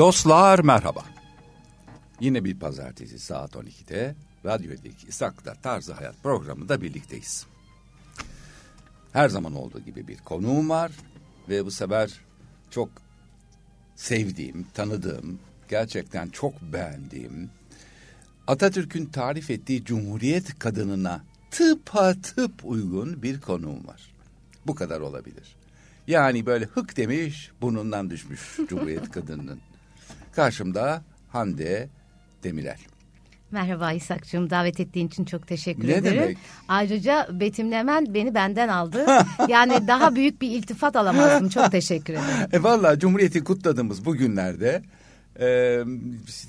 Dostlar merhaba. Yine bir pazartesi saat 12'de Radyo'daki İshak'ta Tarzı Hayat programında birlikteyiz. Her zaman olduğu gibi bir konuğum var ve bu sefer çok sevdiğim, tanıdığım, gerçekten çok beğendiğim Atatürk'ün tarif ettiği Cumhuriyet kadınına tıpa tıp uygun bir konuğum var. Bu kadar olabilir. Yani böyle hık demiş, burnundan düşmüş Cumhuriyet kadınının. Karşımda Hande Demirel. Merhaba İshak'cığım davet ettiğin için çok teşekkür Ne ederim. demek? Ayrıca betimlemen beni benden aldı. yani daha büyük bir iltifat alamazdım. Çok teşekkür ederim. E valla Cumhuriyeti kutladığımız bu günlerde e,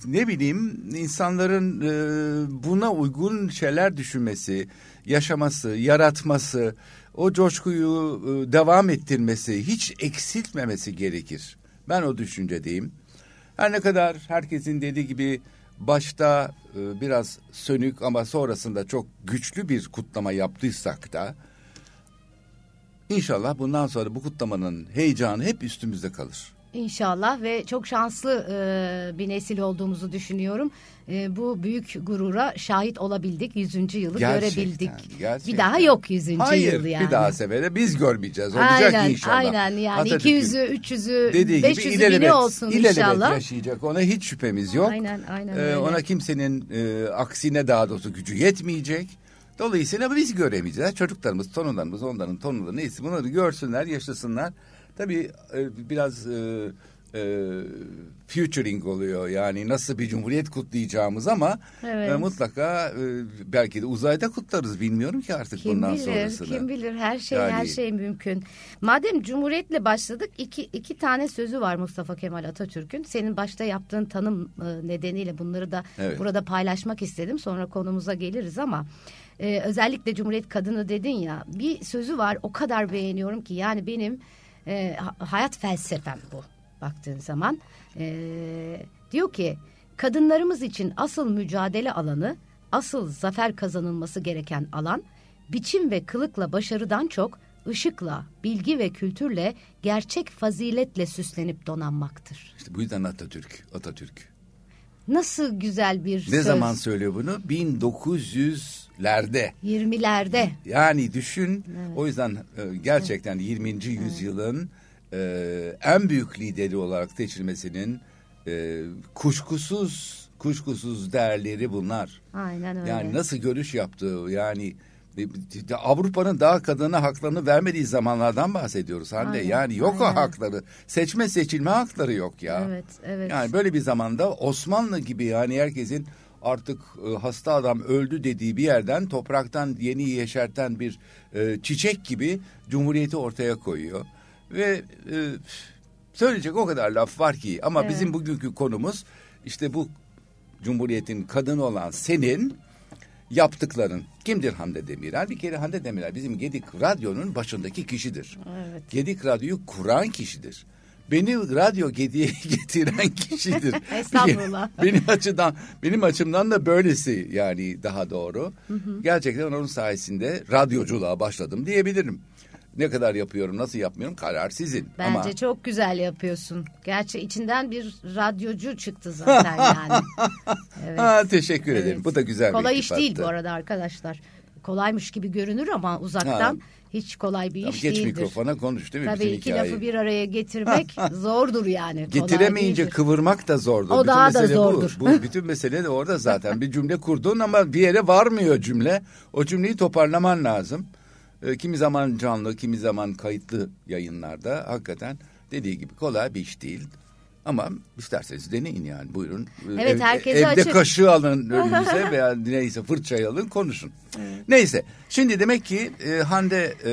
ne bileyim insanların e, buna uygun şeyler düşünmesi, yaşaması, yaratması, o coşkuyu e, devam ettirmesi, hiç eksiltmemesi gerekir. Ben o düşüncedeyim. Her ne kadar herkesin dediği gibi başta e, biraz sönük ama sonrasında çok güçlü bir kutlama yaptıysak da İnşallah bundan sonra bu kutlamanın heyecanı hep üstümüzde kalır. İnşallah ve çok şanslı e, bir nesil olduğumuzu düşünüyorum. E, bu büyük gurura şahit olabildik. 100. yılı Gerçekten, görebildik. gerçekten. Bir daha yok 100. Hayır yıl yani. bir daha sefere biz görmeyeceğiz. Olacak aynen, inşallah. Aynen yani Atatürk'ün 200'ü, 300'ü, dediği 500'ü gibi bini ilelebet, olsun ilelebet inşallah. yaşayacak. Ona hiç şüphemiz yok. Aynen, aynen Ee, ona kimsenin e, aksine daha doğrusu gücü yetmeyecek. Dolayısıyla biz göremeyeceğiz. Çocuklarımız, torunlarımız, onların torunları neyse bunları görsünler, yaşasınlar. Tabii e, biraz e, e, futuring oluyor. Yani nasıl bir cumhuriyet kutlayacağımız ama Evet. e, mutlaka e, belki de uzayda kutlarız. Bilmiyorum ki artık Kim bundan bilir, sonrasını. kim bilir her şey Yani- her şey mümkün. Madem Cumhuriyet'le başladık iki, iki tane sözü var Mustafa Kemal Atatürk'ün. Senin başta yaptığın tanım e, nedeniyle bunları da Evet. burada paylaşmak istedim. Sonra konumuza geliriz ama e, özellikle Cumhuriyet kadını dedin ya bir sözü var o kadar beğeniyorum ki yani benim e, ha- hayat felsefem bu baktığın zaman. E, diyor ki kadınlarımız için asıl mücadele alanı asıl zafer kazanılması gereken alan biçim ve kılıkla başarıdan çok ışıkla, bilgi ve kültürle, gerçek faziletle süslenip donanmaktır. İşte bu yüzden Atatürk, Atatürk. Nasıl güzel bir Ne söz. zaman söylüyor bunu? 1900'lerde. 20'lerde. Yani düşün o yüzden e, gerçekten 20. yüzyılın e, en büyük lideri olarak seçilmesinin e, kuşkusuz kuşkusuz değerleri bunlar. Aynen öyle. Yani nasıl görüş yaptığı yani e, Avrupa'nın daha kadına haklarını vermediği zamanlardan bahsediyoruz Hande. Aynen, yani yok o aynen. hakları. Seçme seçilme hakları yok ya. Evet, evet. Yani böyle bir zamanda Osmanlı gibi yani herkesin artık e, hasta adam öldü dediği bir yerden topraktan yeni yeşerten bir e, çiçek gibi cumhuriyeti ortaya koyuyor. Ve e, söyleyecek o kadar laf var ki ama Evet. bizim bugünkü konumuz işte bu cumhuriyetin kadını olan senin yaptıkların. Kimdir Hande Demirel? Bir kere Hande Demirel bizim Gedik Radyo'nun başındaki kişidir. Evet. Gedik Radyo'yu kuran kişidir. Beni radyo Gedik'e getiren kişidir. Estağfurullah. benim açıdan benim açımdan da böylesi yani daha doğru. Gerçekten onun sayesinde radyoculuğa başladım diyebilirim. Ne kadar yapıyorum, nasıl yapmıyorum karar sizin. Bence Ama çok güzel yapıyorsun. Gerçi içinden bir radyocu çıktı zaten yani. Evet. ha, teşekkür Evet. ederim. Bu da güzel Kolay bir iş değil bu arada arkadaşlar. Kolaymış gibi görünür ama uzaktan Ha. hiç kolay bir Tabii iş geç değildir. mikrofona konuş değil mi? Tabii bütün iki hikayeyi? lafı bir araya getirmek zordur yani. Getiremeyince kıvırmak da zordur. O daha da zordur. Bu. bu. Bütün mesele de orada zaten. bir cümle kurdun ama bir yere varmıyor cümle. O cümleyi toparlaman lazım. Ee, kimi zaman canlı, kimi zaman kayıtlı yayınlarda hakikaten dediği gibi kolay bir iş değil. Ama isterseniz deneyin yani buyurun. Evet, herkese evde açık. kaşığı alın önünüze veya neyse fırçayı alın konuşun. Neyse şimdi demek ki e, Hande e,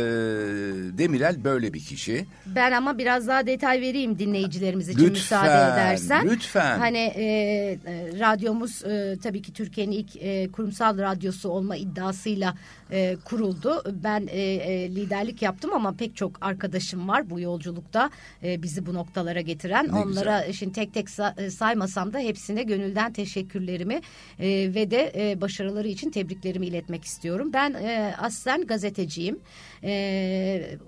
Demirel böyle bir kişi. Ben ama biraz daha detay vereyim dinleyicilerimiz için müsaade edersen. Lütfen. Hani e, e, radyomuz e, tabii ki Türkiye'nin ilk e, kurumsal radyosu olma iddiasıyla e, kuruldu. Ben e, e, liderlik yaptım ama pek çok arkadaşım var bu yolculukta e, bizi bu noktalara getiren. Ne Onlara şimdi tek tek e, saymasam da hepsine gönülden teşekkürlerimi e, ve de e, başarıları için tebriklerimi iletmek istiyorum. Ben e, aslen gazeteciyim. E,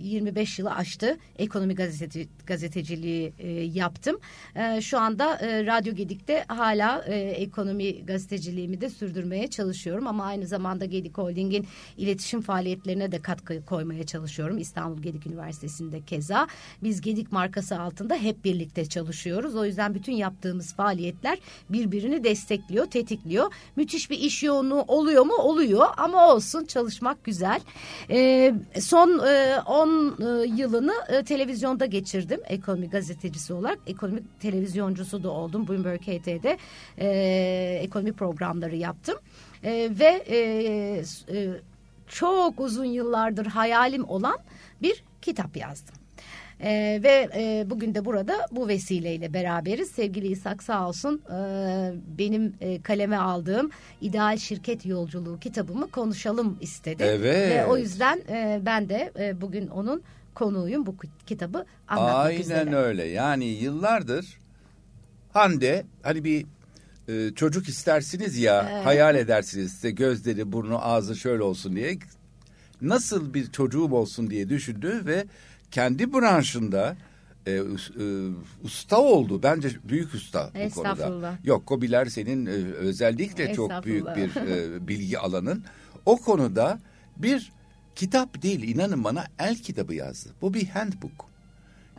25 yılı aştı ekonomi gazete, gazeteciliği e, yaptım. E, şu anda e, Radyo Gedik'te hala e, ekonomi gazeteciliğimi de sürdürmeye çalışıyorum ama aynı zamanda Gedik Holding'in iletişim faaliyetlerine de katkı koymaya çalışıyorum. İstanbul Gedik Üniversitesi'nde keza. Biz Gedik markası altında hep birlikte çalışıyoruz. O yüzden bütün yaptığımız faaliyetler birbirini destekliyor, tetikliyor. Müthiş bir iş yoğunluğu oluyor mu? Oluyor ama olsun çalışmak güzel. E, son 10 e, e, yılını e, televizyonda geçirdim ekonomi gazetecisi olarak. Ekonomi televizyoncusu da oldum. Bloomberg HT'de e, ekonomi programları yaptım. E, ve e, e, çok uzun yıllardır hayalim olan bir kitap yazdım. Ee, ve e, bugün de burada bu vesileyle beraberiz. Sevgili İshak sağ olsun e, benim e, kaleme aldığım İdeal Şirket Yolculuğu kitabımı konuşalım istedi. Evet. Ve o yüzden e, ben de e, bugün onun konuğuyum bu kitabı anlatmak Aynen üzere. Aynen öyle yani yıllardır Hande hani bir e, çocuk istersiniz ya evet. hayal edersiniz size gözleri burnu ağzı şöyle olsun diye nasıl bir çocuğum olsun diye düşündü ve kendi branşında e, e, usta oldu. Bence büyük usta bu konuda. Yok Kobiler senin e, özellikle çok büyük bir e, bilgi alanın. O konuda bir kitap değil inanın bana el kitabı yazdı. Bu bir handbook.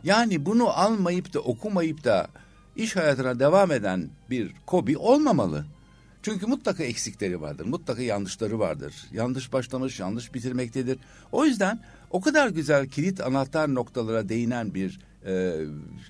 Yani bunu almayıp da okumayıp da iş hayatına devam eden bir Kobi olmamalı. Çünkü mutlaka eksikleri vardır, mutlaka yanlışları vardır. Yanlış başlamış, yanlış bitirmektedir. O yüzden o kadar güzel kilit anahtar noktalara değinen bir e,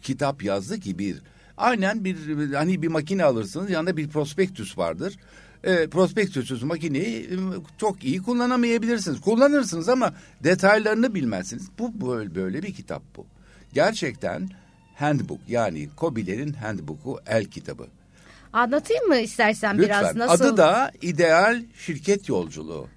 kitap yazdı ki bir aynen bir hani bir makine alırsınız yanında bir prospektüs vardır. E, prospektüsüz makineyi e, çok iyi kullanamayabilirsiniz. Kullanırsınız ama detaylarını bilmezsiniz. Bu böyle, böyle bir kitap bu. Gerçekten handbook yani Kobilerin handbook'u el kitabı. Anlatayım mı istersen Lütfen. biraz nasıl? Adı da ideal şirket yolculuğu.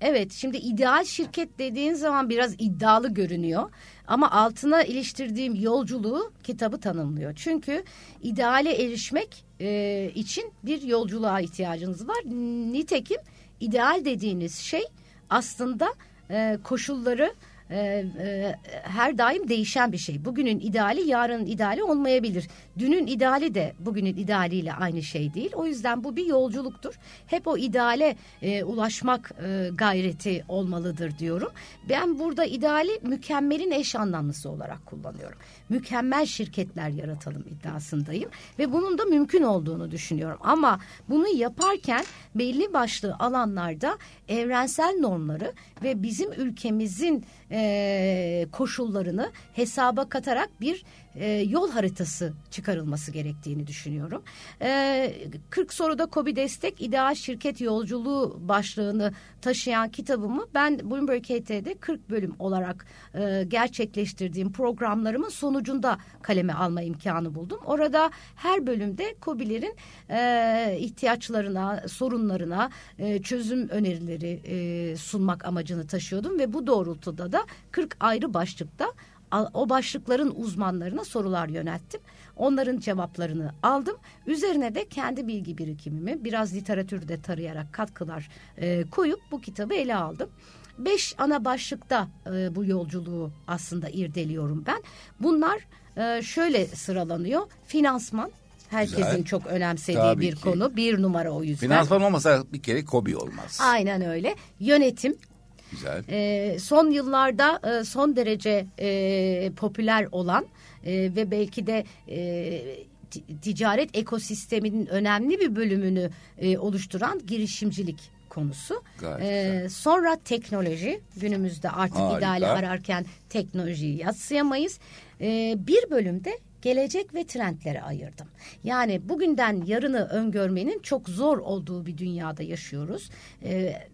Evet şimdi ideal şirket dediğin zaman biraz iddialı görünüyor. Ama altına iliştirdiğim yolculuğu kitabı tanımlıyor. Çünkü ideale erişmek e, için bir yolculuğa ihtiyacınız var. Nitekim ideal dediğiniz şey aslında e, koşulları e, e, her daim değişen bir şey. Bugünün ideali yarının ideali olmayabilir. Dünün ideali de bugünün idealiyle aynı şey değil. O yüzden bu bir yolculuktur. Hep o ideale e, ulaşmak e, gayreti olmalıdır diyorum. Ben burada ideali mükemmelin eş anlamlısı olarak kullanıyorum. Mükemmel şirketler yaratalım iddiasındayım ve bunun da mümkün olduğunu düşünüyorum. Ama bunu yaparken belli başlı alanlarda evrensel normları ve bizim ülkemizin koşullarını hesaba katarak bir e, yol haritası çıkarılması gerektiğini düşünüyorum. E, 40 soruda Kobi Destek ideal şirket yolculuğu başlığını taşıyan kitabımı ben Bloomberg HT'de 40 bölüm olarak e, gerçekleştirdiğim programlarımın sonucunda kaleme alma imkanı buldum. Orada her bölümde Kobilerin e, ihtiyaçlarına, sorunlarına e, çözüm önerileri e, sunmak amacını taşıyordum ve bu doğrultuda da 40 ayrı başlıkta o başlıkların uzmanlarına sorular yönelttim. Onların cevaplarını aldım. Üzerine de kendi bilgi birikimimi biraz literatürde tarayarak katkılar e, koyup bu kitabı ele aldım. Beş ana başlıkta e, bu yolculuğu aslında irdeliyorum ben. Bunlar e, şöyle sıralanıyor. Finansman, Herkesin Güzel. çok önemsediği Tabii bir ki. konu. Bir numara o yüzden. Finansman olmasa bir kere kobi olmaz. Aynen öyle. Yönetim, Güzel. E, son yıllarda e, son derece e, popüler olan e, ve belki de e, ticaret ekosisteminin önemli bir bölümünü e, oluşturan girişimcilik konusu. Ee, sonra teknoloji günümüzde artık Harika. ideali ararken teknolojiyi yatsıyamayız. Ee, bir bölümde gelecek ve trendlere ayırdım. Yani bugünden yarını öngörmenin çok zor olduğu bir dünyada yaşıyoruz. Ee,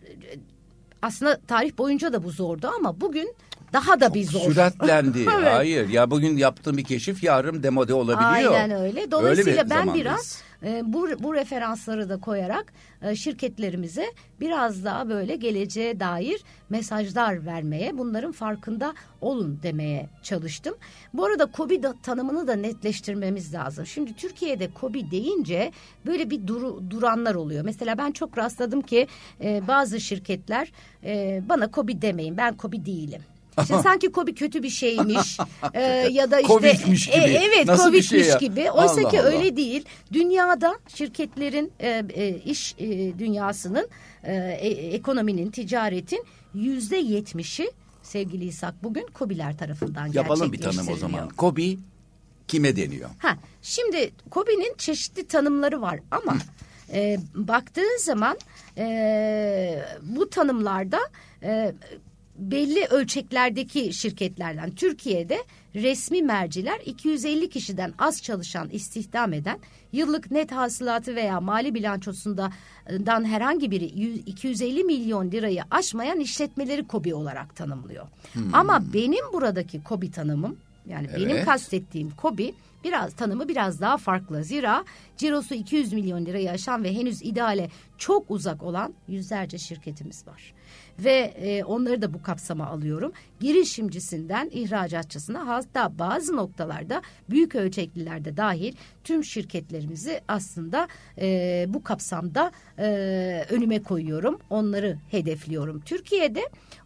aslında tarih boyunca da bu zordu ama bugün daha da bir zor. Süratlendi. evet. Hayır ya bugün yaptığım bir keşif yarın demode olabiliyor. Aynen öyle. Dolayısıyla öyle ben biraz e, bu, bu referansları da koyarak e, şirketlerimize biraz daha böyle geleceğe dair mesajlar vermeye, bunların farkında olun demeye çalıştım. Bu arada COBİ tanımını da netleştirmemiz lazım. Şimdi Türkiye'de COBİ deyince böyle bir duru, duranlar oluyor. Mesela ben çok rastladım ki e, bazı şirketler bana COBİ demeyin ben COBİ değilim. İşte sanki Kobi kötü bir şeymiş e, ya da işte Covid'miş gibi. E, evet Nasıl bir şey ya? gibi. Oysa Allah ki Allah. öyle değil. Dünyada şirketlerin e, e, iş e, dünyasının e, e, ekonominin, ticaretin yüzde yetmişi sevgili İshak bugün Kobiler tarafından Yapalım bir tanım o gerçekleştiriliyor. zaman. Kobi kime deniyor? Ha, şimdi Kobi'nin çeşitli tanımları var ama e, baktığın zaman e, bu tanımlarda e, belli ölçeklerdeki şirketlerden Türkiye'de resmi merciler 250 kişiden az çalışan istihdam eden yıllık net hasılatı veya mali bilançosundan herhangi biri 100 250 milyon lirayı aşmayan işletmeleri KOBİ olarak tanımlıyor. Ama benim buradaki KOBİ tanımım yani benim Evet. kastettiğim KOBİ biraz tanımı biraz daha farklı. Zira cirosu 200 milyon lirayı aşan ve henüz ideale çok uzak olan yüzlerce şirketimiz var. Ve e, onları da bu kapsama alıyorum. Girişimcisinden ihracatçısına hatta bazı noktalarda büyük ölçeklilerde dahil tüm şirketlerimizi aslında e, bu kapsamda e, önüme koyuyorum. Onları hedefliyorum. Türkiye'de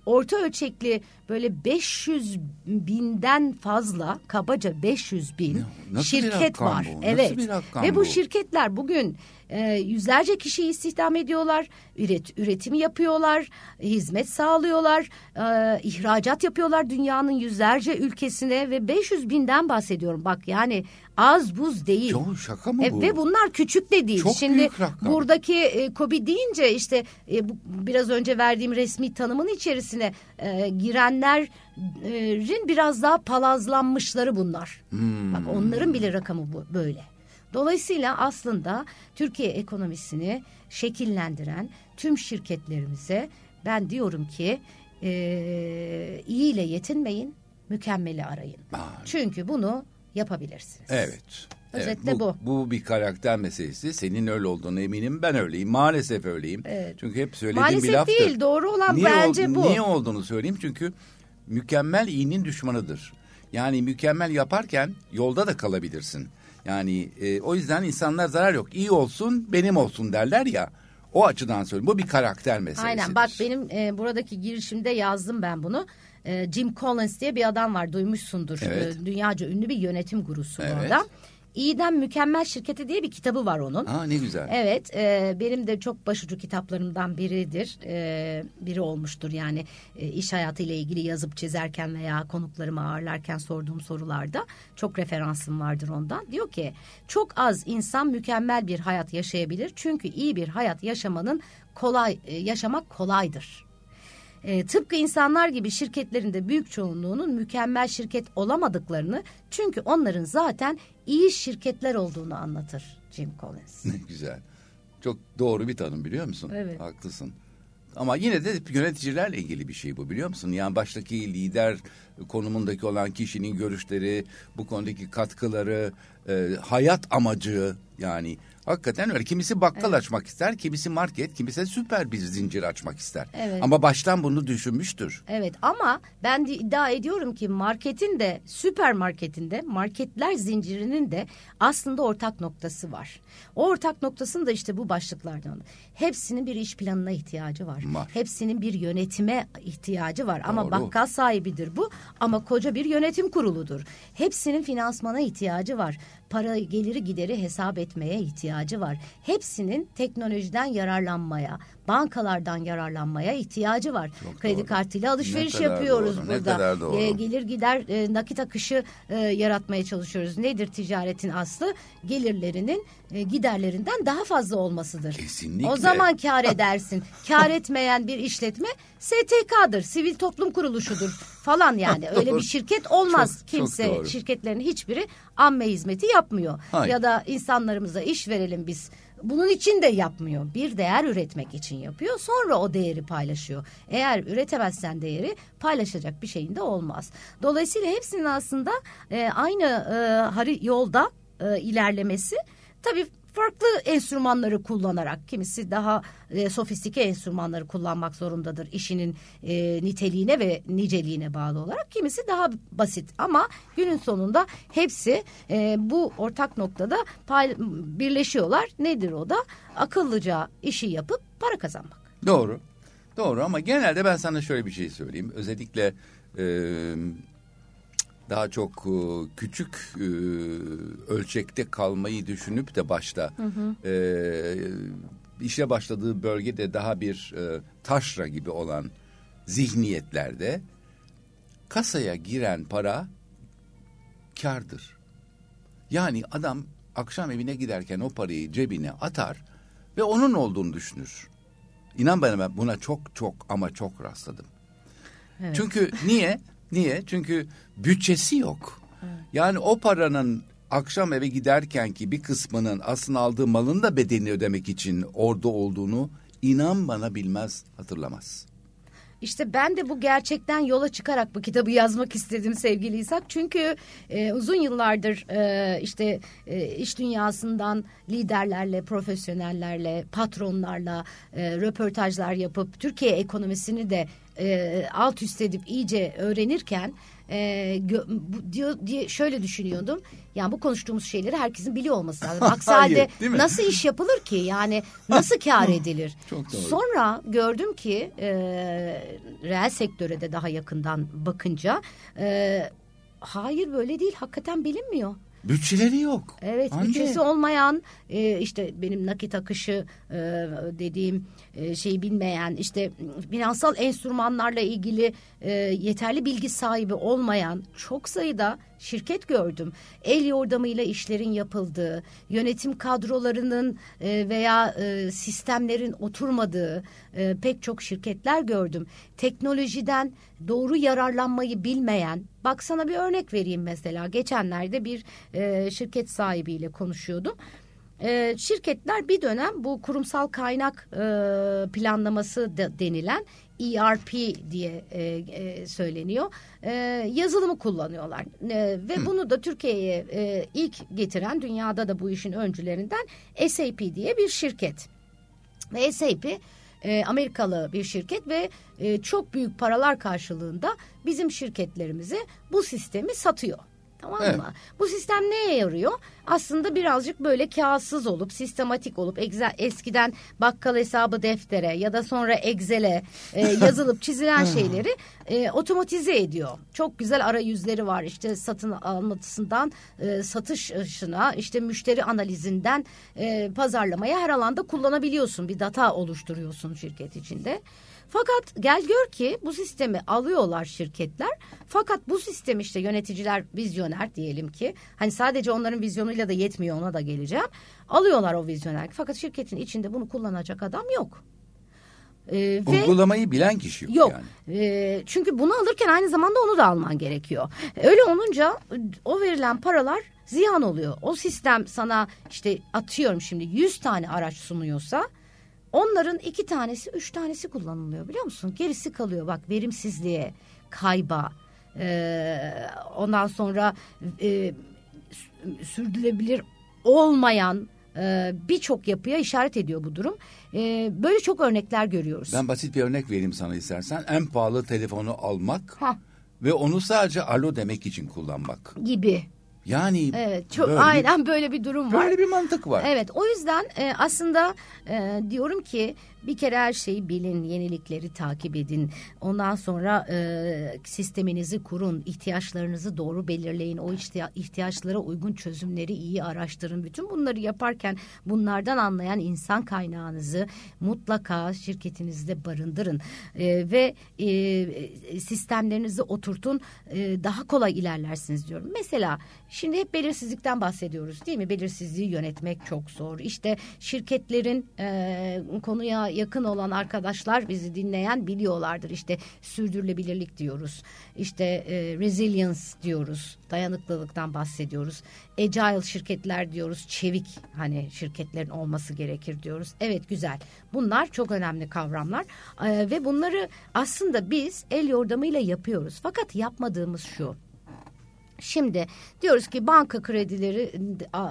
orta ölçekli böyle 500 binden fazla kabaca 500 bin Ya, nasıl şirket var. bu? Nasıl Evet. bir Ve bu bu? şirketler bugün e, yüzlerce kişiyi istihdam ediyorlar, üret, üretim yapıyorlar, hizmet sağlıyorlar, e, ihracat yapıyorlar dünyanın yüzlerce ülkesine ve 500 binden bahsediyorum. Bak yani az buz değil. Yo, şaka mı E, bu? Ve bunlar küçük de değil. Çok Şimdi büyük rakam. buradaki e, KOBİ deyince işte e, bu, biraz önce verdiğim resmi tanımın içerisine e, girenlerin biraz daha palazlanmışları bunlar. Hmm. Bak onların bile rakamı bu, böyle. Dolayısıyla aslında Türkiye ekonomisini şekillendiren tüm şirketlerimize ben diyorum ki e, iyi ile yetinmeyin, mükemmeli arayın. Aa, Çünkü bunu yapabilirsiniz. Evet. Özetle evet, bu. Bu bir karakter meselesi. Senin öyle olduğunu eminim. Ben öyleyim. Maalesef öyleyim. Evet. Çünkü hep söylediğim Maalesef bir laftır. değil, doğru olan niye bence ol- bu. Niye olduğunu söyleyeyim. Çünkü mükemmel iyinin düşmanıdır. Yani mükemmel yaparken yolda da kalabilirsin. Yani e, o yüzden insanlar zarar yok. İyi olsun benim olsun derler ya. O açıdan söylüyorum. Bu bir karakter meselesidir. Aynen bak benim e, buradaki girişimde yazdım ben bunu. E, Jim Collins diye bir adam var duymuşsundur. Evet. E, dünyaca ünlü bir yönetim gurusu Evet. bu adam. İyiden Mükemmel Şirketi diye bir kitabı var onun. Aa ne güzel. Evet, e, benim de çok başucu kitaplarımdan biridir. E, biri olmuştur yani e, iş hayatıyla ilgili yazıp çizerken veya konuklarımı ağırlarken sorduğum sorularda çok referansım vardır ondan. Diyor ki çok az insan mükemmel bir hayat yaşayabilir çünkü iyi bir hayat yaşamanın kolay e, yaşamak kolaydır. E, tıpkı insanlar gibi şirketlerin de büyük çoğunluğunun mükemmel şirket olamadıklarını çünkü onların zaten iyi şirketler olduğunu anlatır Jim Collins. Ne güzel. Çok doğru bir tanım biliyor musun? Evet. Haklısın. Ama yine de yöneticilerle ilgili bir şey bu biliyor musun? Yani baştaki lider konumundaki olan kişinin görüşleri, bu konudaki katkıları, e, hayat amacı yani hakikaten öyle. Kimisi bakkal açmak ister, kimisi market, kimisi süper bir zincir açmak ister. Evet. Ama baştan bunu düşünmüştür. Evet ama ben de iddia ediyorum ki marketin de süpermarketin de marketler zincirinin de aslında ortak noktası var. O ortak noktasının da işte bu başlıklardan. Hepsinin bir iş planına ihtiyacı var. Var. Hepsinin bir yönetime ihtiyacı var. Ama Doğru. bakkal sahibidir bu ama koca bir yönetim kuruludur. Hepsinin finansmana ihtiyacı var. Para geliri gideri hesap etmeye ihtiyacı var. Hepsinin teknolojiden yararlanmaya, bankalardan yararlanmaya ihtiyacı var. Çok Kredi doğru. kartıyla alışveriş Ne yapıyoruz doğru, ne burada. kadar doğru. E, gelir gider e, nakit akışı e, yaratmaya çalışıyoruz. Nedir ticaretin aslı? Gelirlerinin e, giderlerinden daha fazla olmasıdır. Kesinlikle. O zaman kar edersin. kar etmeyen bir işletme STK'dır. Sivil toplum kuruluşudur falan yani. Öyle bir şirket olmaz. Çok- çok Kimse doğru. şirketlerin hiçbiri amme hizmeti yapmıyor. Hayır. Ya da insanlarımıza iş verelim biz. Bunun için de yapmıyor. Bir değer üretmek için yapıyor. Sonra o değeri paylaşıyor. Eğer üretemezsen değeri paylaşacak bir şeyin de olmaz. Dolayısıyla hepsinin aslında e, aynı e, yolda e, ilerlemesi tabii farklı enstrümanları kullanarak kimisi daha e, sofistike enstrümanları kullanmak zorundadır işinin e, niteliğine ve niceliğine bağlı olarak. Kimisi daha basit ama günün sonunda hepsi e, bu ortak noktada pay, birleşiyorlar. Nedir o da? Akıllıca işi yapıp para kazanmak. Doğru. Doğru ama genelde ben sana şöyle bir şey söyleyeyim. Özellikle e, daha çok e, küçük e, ölçekte kalmayı düşünüp de başta hı hı. E, işe başladığı bölgede daha bir e, taşra gibi olan zihniyetlerde kasaya giren para kardır. Yani adam akşam evine giderken o parayı cebine atar ve onun olduğunu düşünür. İnan bana ben buna çok çok ama çok rastladım. Evet. Çünkü niye? Niye? Çünkü bütçesi yok. Evet. Yani o paranın akşam eve giderken ki bir kısmının aslında aldığı malın da bedelini ödemek için orada olduğunu inan bana bilmez, hatırlamaz. İşte ben de bu gerçekten yola çıkarak bu kitabı yazmak istedim sevgili İshak. Çünkü e, uzun yıllardır e, işte e, iş dünyasından liderlerle, profesyonellerle, patronlarla e, röportajlar yapıp Türkiye ekonomisini de e, alt üst edip iyice öğrenirken e, gö, bu, diyor diye şöyle düşünüyordum. Yani bu konuştuğumuz şeyleri herkesin biliyor olması lazım. Aksi halde nasıl iş yapılır ki? Yani nasıl kar edilir? Çok doğru. Sonra gördüm ki e, reel sektöre de daha yakından bakınca e, hayır böyle değil. Hakikaten bilinmiyor. Bütçeleri yok. Evet Anne. bütçesi olmayan e, işte benim nakit akışı e, dediğim e, şeyi bilmeyen işte finansal enstrümanlarla ilgili e, yeterli bilgi sahibi olmayan çok sayıda şirket gördüm. El yordamıyla işlerin yapıldığı, yönetim kadrolarının e, veya e, sistemlerin oturmadığı e, pek çok şirketler gördüm. Teknolojiden doğru yararlanmayı bilmeyen, bak sana bir örnek vereyim mesela. Geçenlerde bir e, şirket sahibiyle konuşuyordum. E, şirketler bir dönem bu kurumsal kaynak e, planlaması de, denilen ERP diye e, e, söyleniyor. E, yazılımı kullanıyorlar e, ve Hı. bunu da Türkiye'ye e, ilk getiren dünyada da bu işin öncülerinden SAP diye bir şirket. Ve SAP e, Amerikalı bir şirket ve e, çok büyük paralar karşılığında bizim şirketlerimize bu sistemi satıyor. Tamam evet. mı? Bu sistem neye yarıyor? Aslında birazcık böyle kağıtsız olup sistematik olup eskiden bakkal hesabı deftere ya da sonra Excel'e e, yazılıp çizilen şeyleri e, otomatize ediyor. Çok güzel arayüzleri var. İşte satın almasından e, satışına işte müşteri analizinden e, pazarlamaya her alanda kullanabiliyorsun. Bir data oluşturuyorsun şirket içinde. Fakat gel gör ki bu sistemi alıyorlar şirketler. Fakat bu sistem işte yöneticiler vizyoner diyelim ki. Hani sadece onların vizyonuyla da yetmiyor ona da geleceğim. Alıyorlar o vizyoner. Fakat şirketin içinde bunu kullanacak adam yok. Ee, Uygulamayı ve, bilen kişi yok, yok. yani. E, çünkü bunu alırken aynı zamanda onu da alman gerekiyor. Öyle olunca o verilen paralar ziyan oluyor. O sistem sana işte atıyorum şimdi 100 tane araç sunuyorsa Onların iki tanesi, üç tanesi kullanılıyor biliyor musun? Gerisi kalıyor bak verimsizliğe, kayba, e, ondan sonra e, sürdürülebilir olmayan e, birçok yapıya işaret ediyor bu durum. E, böyle çok örnekler görüyoruz. Ben basit bir örnek vereyim sana istersen. En pahalı telefonu almak ha. ve onu sadece alo demek için kullanmak. Gibi. Yani evet, çok böyle aynen böyle bir durum var. Böyle bir mantık var. Evet o yüzden e, aslında e, diyorum ki bir kere her şeyi bilin, yenilikleri takip edin. Ondan sonra e, sisteminizi kurun, ihtiyaçlarınızı doğru belirleyin. O ihtiyaçlara uygun çözümleri iyi araştırın. Bütün bunları yaparken bunlardan anlayan insan kaynağınızı mutlaka şirketinizde barındırın. E, ve e, sistemlerinizi oturtun e, daha kolay ilerlersiniz diyorum. Mesela şimdi hep belirsizlikten bahsediyoruz değil mi? Belirsizliği yönetmek çok zor. İşte şirketlerin e, konuya yakın olan arkadaşlar bizi dinleyen biliyorlardır. İşte sürdürülebilirlik diyoruz. İşte e, resilience diyoruz. Dayanıklılıktan bahsediyoruz. Agile şirketler diyoruz. Çevik hani şirketlerin olması gerekir diyoruz. Evet güzel. Bunlar çok önemli kavramlar. E, ve bunları aslında biz el yordamıyla yapıyoruz. Fakat yapmadığımız şu. Şimdi diyoruz ki banka kredileri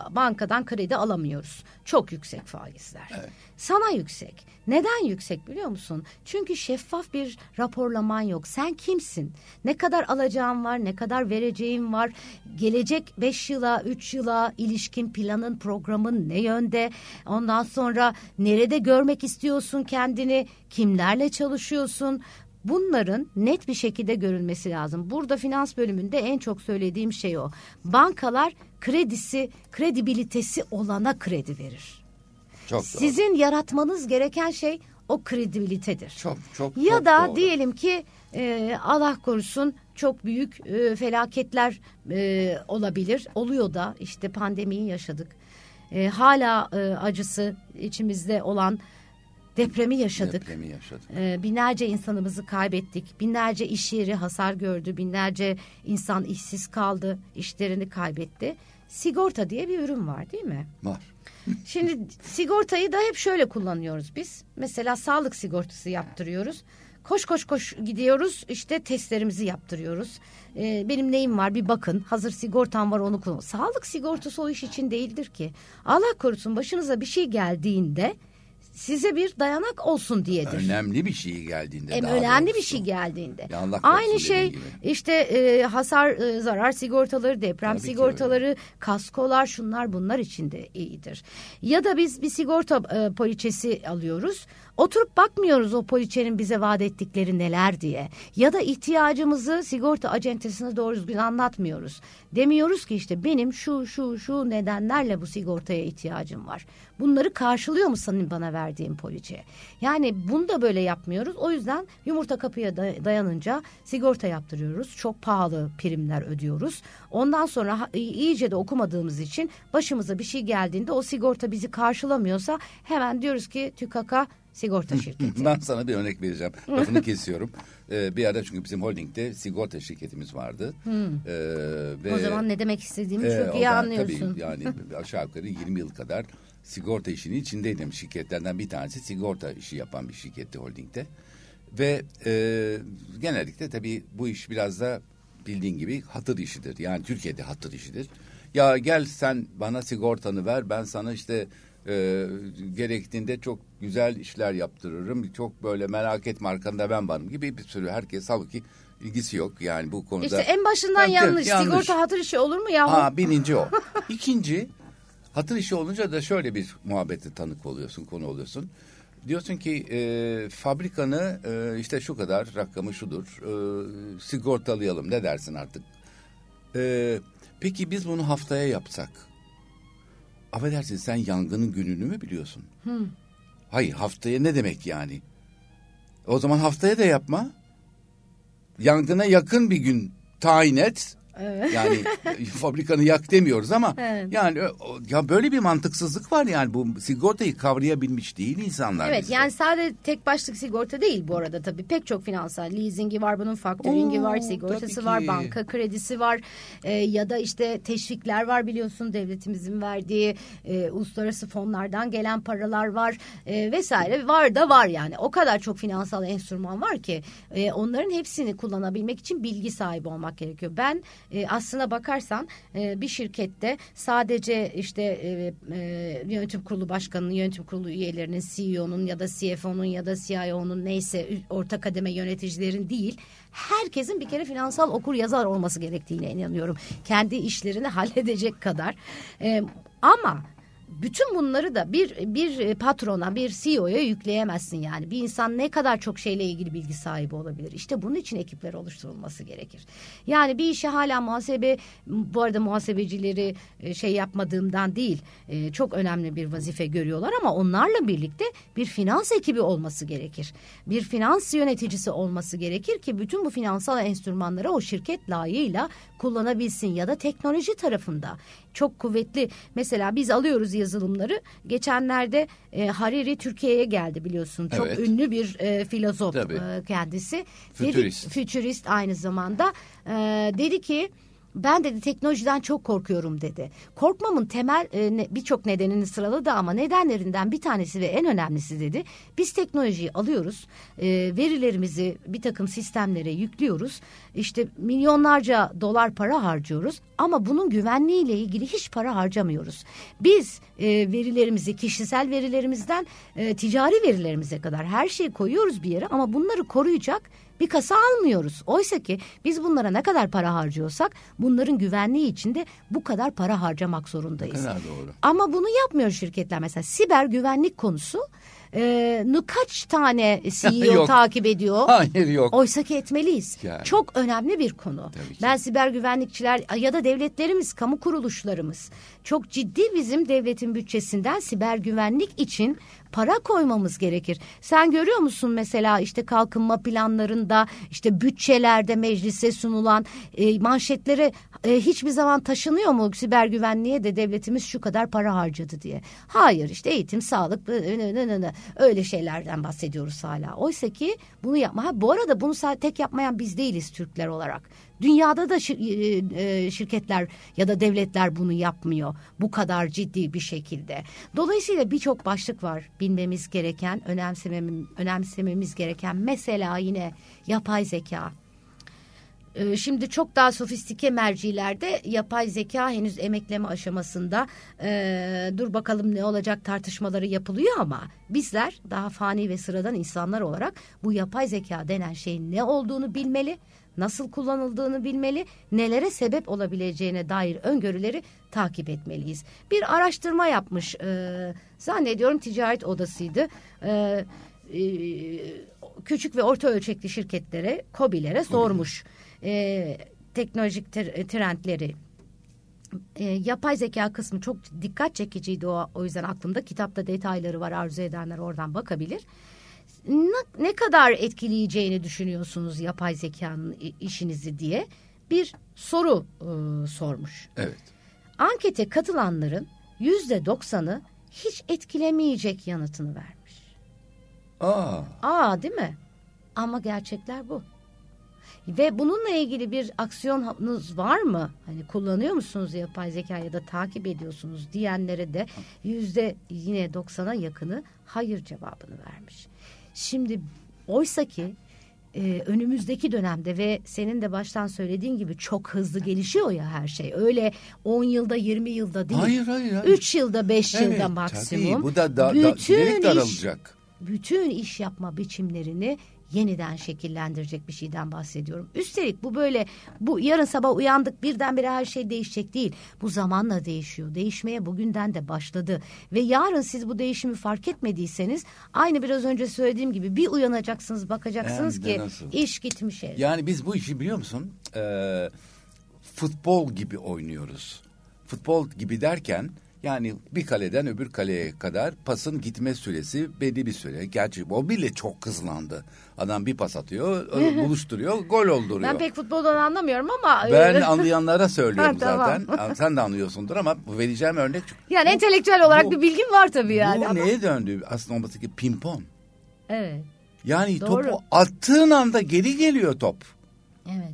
bankadan kredi alamıyoruz. Çok yüksek faizler. Evet. Sana yüksek. Neden yüksek biliyor musun? Çünkü şeffaf bir raporlaman yok. Sen kimsin? Ne kadar alacağın var, ne kadar vereceğin var? Gelecek beş yıla, üç yıla ilişkin planın, programın ne yönde? Ondan sonra nerede görmek istiyorsun kendini? Kimlerle çalışıyorsun? Bunların net bir şekilde görülmesi lazım. Burada finans bölümünde en çok söylediğim şey o. Bankalar kredisi, kredibilitesi olana kredi verir. Çok doğru. Sizin yaratmanız gereken şey o kredibilitedir. Çok çok Ya çok da doğru. diyelim ki e, Allah korusun çok büyük e, felaketler e, olabilir. Oluyor da işte pandemiyi yaşadık. E, hala e, acısı içimizde olan Depremi yaşadık. Depremi yaşadık. Ee, binlerce insanımızı kaybettik. Binlerce iş yeri hasar gördü. Binlerce insan işsiz kaldı. işlerini kaybetti. Sigorta diye bir ürün var değil mi? Var. Şimdi sigortayı da hep şöyle kullanıyoruz biz. Mesela sağlık sigortası yaptırıyoruz. Koş koş koş gidiyoruz işte testlerimizi yaptırıyoruz. Ee, benim neyim var bir bakın hazır sigortam var onu kullan. Sağlık sigortası o iş için değildir ki. Allah korusun başınıza bir şey geldiğinde size bir dayanak olsun diyedir. Önemli bir şey geldiğinde. Hem önemli doğrusu. bir şey geldiğinde. Ya Allah Aynı şey işte e, hasar e, zarar sigortaları, deprem Tabii sigortaları, kaskolar şunlar bunlar için de iyidir. Ya da biz bir sigorta e, poliçesi alıyoruz. Oturup bakmıyoruz o poliçenin bize vaat ettikleri neler diye. Ya da ihtiyacımızı sigorta acentesine doğru düzgün anlatmıyoruz. Demiyoruz ki işte benim şu şu şu nedenlerle bu sigortaya ihtiyacım var. Bunları karşılıyor mu senin bana verdiğin poliçe? Yani bunu da böyle yapmıyoruz. O yüzden yumurta kapıya dayanınca sigorta yaptırıyoruz. Çok pahalı primler ödüyoruz. Ondan sonra iyice de okumadığımız için başımıza bir şey geldiğinde o sigorta bizi karşılamıyorsa hemen diyoruz ki TÜKAK'a sigorta şirketi. ben sana bir örnek vereceğim. Lafını kesiyorum. Ee, bir ara çünkü bizim holdingde sigorta şirketimiz vardı. Ee, ve, o zaman ne demek istediğimi e, çok iyi ben, anlıyorsun. Tabii yani aşağı yukarı 20 yıl kadar sigorta işinin içindeydim. Şirketlerden bir tanesi sigorta işi yapan bir şirketti holdingde. Ve e, genellikle tabii bu iş biraz da bildiğin gibi hatır işidir. Yani Türkiye'de hatır işidir. Ya gel sen bana sigortanı ver ben sana işte e, gerektiğinde çok güzel işler yaptırırım. Çok böyle merak etme arkanda ben varım gibi bir sürü herkes halbuki ilgisi yok. Yani bu konuda. İşte en başından tabii, yanlış. yanlış. Sigorta hatır işi olur mu ya? Ha birinci o. İkinci hatır işi olunca da şöyle bir muhabbete tanık oluyorsun, konu oluyorsun. Diyorsun ki e, fabrikanı e, işte şu kadar rakamı şudur e, sigortalayalım ne dersin artık. E, peki biz bunu haftaya yapsak affedersin sen yangının gününü mü biliyorsun? Hı. Hayır haftaya ne demek yani? O zaman haftaya da yapma. Yangına yakın bir gün tayin et. Evet. Yani fabrikanı yak demiyoruz ama evet. yani ya böyle bir mantıksızlık var yani bu sigortayı kavrayabilmiş değil insanlar. Evet bizde. yani sadece tek başlık sigorta değil bu arada tabii pek çok finansal leasingi var bunun faktöringi var sigortası var banka kredisi var ee, ya da işte teşvikler var biliyorsun devletimizin verdiği e, uluslararası fonlardan gelen paralar var e, vesaire var da var yani o kadar çok finansal enstrüman var ki e, onların hepsini kullanabilmek için bilgi sahibi olmak gerekiyor. Ben e, aslına bakarsan e, bir şirkette sadece işte e, e, yönetim kurulu başkanının, yönetim kurulu üyelerinin, CEO'nun ya da CFO'nun ya da CIO'nun neyse orta kademe yöneticilerin değil herkesin bir kere finansal okur yazar olması gerektiğine inanıyorum. Kendi işlerini halledecek kadar. E, ama bütün bunları da bir bir patrona, bir CEO'ya yükleyemezsin yani. Bir insan ne kadar çok şeyle ilgili bilgi sahibi olabilir. İşte bunun için ekipler oluşturulması gerekir. Yani bir işe hala muhasebe bu arada muhasebecileri e, şey yapmadığımdan değil. E, çok önemli bir vazife görüyorlar ama onlarla birlikte bir finans ekibi olması gerekir. Bir finans yöneticisi olması gerekir ki bütün bu finansal enstrümanları o şirket layığıyla kullanabilsin ya da teknoloji tarafında çok kuvvetli. Mesela biz alıyoruz yazılımları. Geçenlerde e, Hariri Türkiye'ye geldi biliyorsun. Çok evet. ünlü bir e, filozof e, kendisi. Fütürist. Dedi, fütürist aynı zamanda. E, dedi ki ben dedi teknolojiden çok korkuyorum dedi. Korkmamın temel e, birçok nedenini sıraladı ama nedenlerinden bir tanesi ve en önemlisi dedi. Biz teknolojiyi alıyoruz, e, verilerimizi bir takım sistemlere yüklüyoruz. İşte milyonlarca dolar para harcıyoruz ama bunun güvenliğiyle ilgili hiç para harcamıyoruz. Biz e, verilerimizi kişisel verilerimizden e, ticari verilerimize kadar her şeyi koyuyoruz bir yere ama bunları koruyacak bir kasa almıyoruz. Oysa ki biz bunlara ne kadar para harcıyorsak bunların güvenliği için de bu kadar para harcamak zorundayız. Ne kadar doğru. Ama bunu yapmıyor şirketler. Mesela siber güvenlik konusu e, kaç tane CEO takip ediyor? Hayır yok. Oysa ki etmeliyiz. Yani. Çok önemli bir konu. Tabii. Ben siber güvenlikçiler ya da devletlerimiz, kamu kuruluşlarımız çok ciddi bizim devletin bütçesinden siber güvenlik için para koymamız gerekir. Sen görüyor musun mesela işte kalkınma planlarında işte bütçelerde meclise sunulan e, manşetlere e, hiçbir zaman taşınıyor mu siber güvenliğe de devletimiz şu kadar para harcadı diye. Hayır işte eğitim, sağlık öyle şeylerden bahsediyoruz hala. Oysa ki bunu yapma. Ha, bu arada bunu tek yapmayan biz değiliz Türkler olarak. Dünyada da e, e, şirketler ya da devletler bunu yapmıyor bu kadar ciddi bir şekilde. Dolayısıyla birçok başlık var bilmemiz gereken, önemsememiz, önemsememiz gereken. Mesela yine yapay zeka. Ee, Şimdi çok daha sofistike mercilerde yapay zeka henüz emekleme aşamasında Ee, dur bakalım ne olacak tartışmaları yapılıyor ama bizler daha fani ve sıradan insanlar olarak bu yapay zeka denen şeyin ne olduğunu bilmeli, nasıl kullanıldığını bilmeli, nelere sebep olabileceğine dair öngörüleri takip etmeliyiz. Bir araştırma yapmış ee, zannediyorum ticaret odasıydı. Ee, e, küçük ve orta ölçekli şirketlere, KOBİ'lere sormuş e, teknolojik trendleri. E, yapay zeka kısmı çok dikkat çekiciydi o, o yüzden aklımda kitapta detayları var arzu edenler oradan bakabilir. Ne, ne kadar etkileyeceğini düşünüyorsunuz yapay zekanın işinizi diye bir soru e, sormuş. Evet. Ankete katılanların yüzde doksanı hiç etkilemeyecek yanıtını vermiş. Aa, Aa değil mi? Ama gerçekler bu. Ve bununla ilgili bir aksiyonunuz var mı? Hani kullanıyor musunuz yapay zeka ya da takip ediyorsunuz diyenlere de yüzde yine 90'a yakını hayır cevabını vermiş. Şimdi oysa ki e, önümüzdeki dönemde ve senin de baştan söylediğin gibi çok hızlı gelişiyor ya her şey. Öyle 10 yılda 20 yılda değil. Hayır, hayır, hayır. 3 yılda 5 evet, yılda maksimum. Tabii, bu da, da, Bütün iş- daralacak. bütün iş yapma biçimlerini yeniden şekillendirecek bir şeyden bahsediyorum. Üstelik bu böyle bu yarın sabah uyandık birdenbire her şey değişecek değil. Bu zamanla değişiyor. Değişmeye bugünden de başladı. Ve yarın siz bu değişimi fark etmediyseniz aynı biraz önce söylediğim gibi bir uyanacaksınız bakacaksınız Hem ki nasıl? iş gitmiş el. Yani biz bu işi biliyor musun? Ee, futbol gibi oynuyoruz. Futbol gibi derken yani bir kaleden öbür kaleye kadar pasın gitme süresi belli bir süre. Gerçi o bile çok hızlandı. Adam bir pas atıyor, buluşturuyor, gol olduruyor. Ben pek futboldan anlamıyorum ama Ben anlayanlara söylüyorum Ha, tamam. zaten. Sen de anlıyorsundur ama bu vereceğim örnek yani entelektüel olarak bu- bir bilgim var tabii yani. bu ama- neye döndü? Aslında olması pimpon. Evet. Yani Doğru. topu attığın anda geri geliyor top. Evet.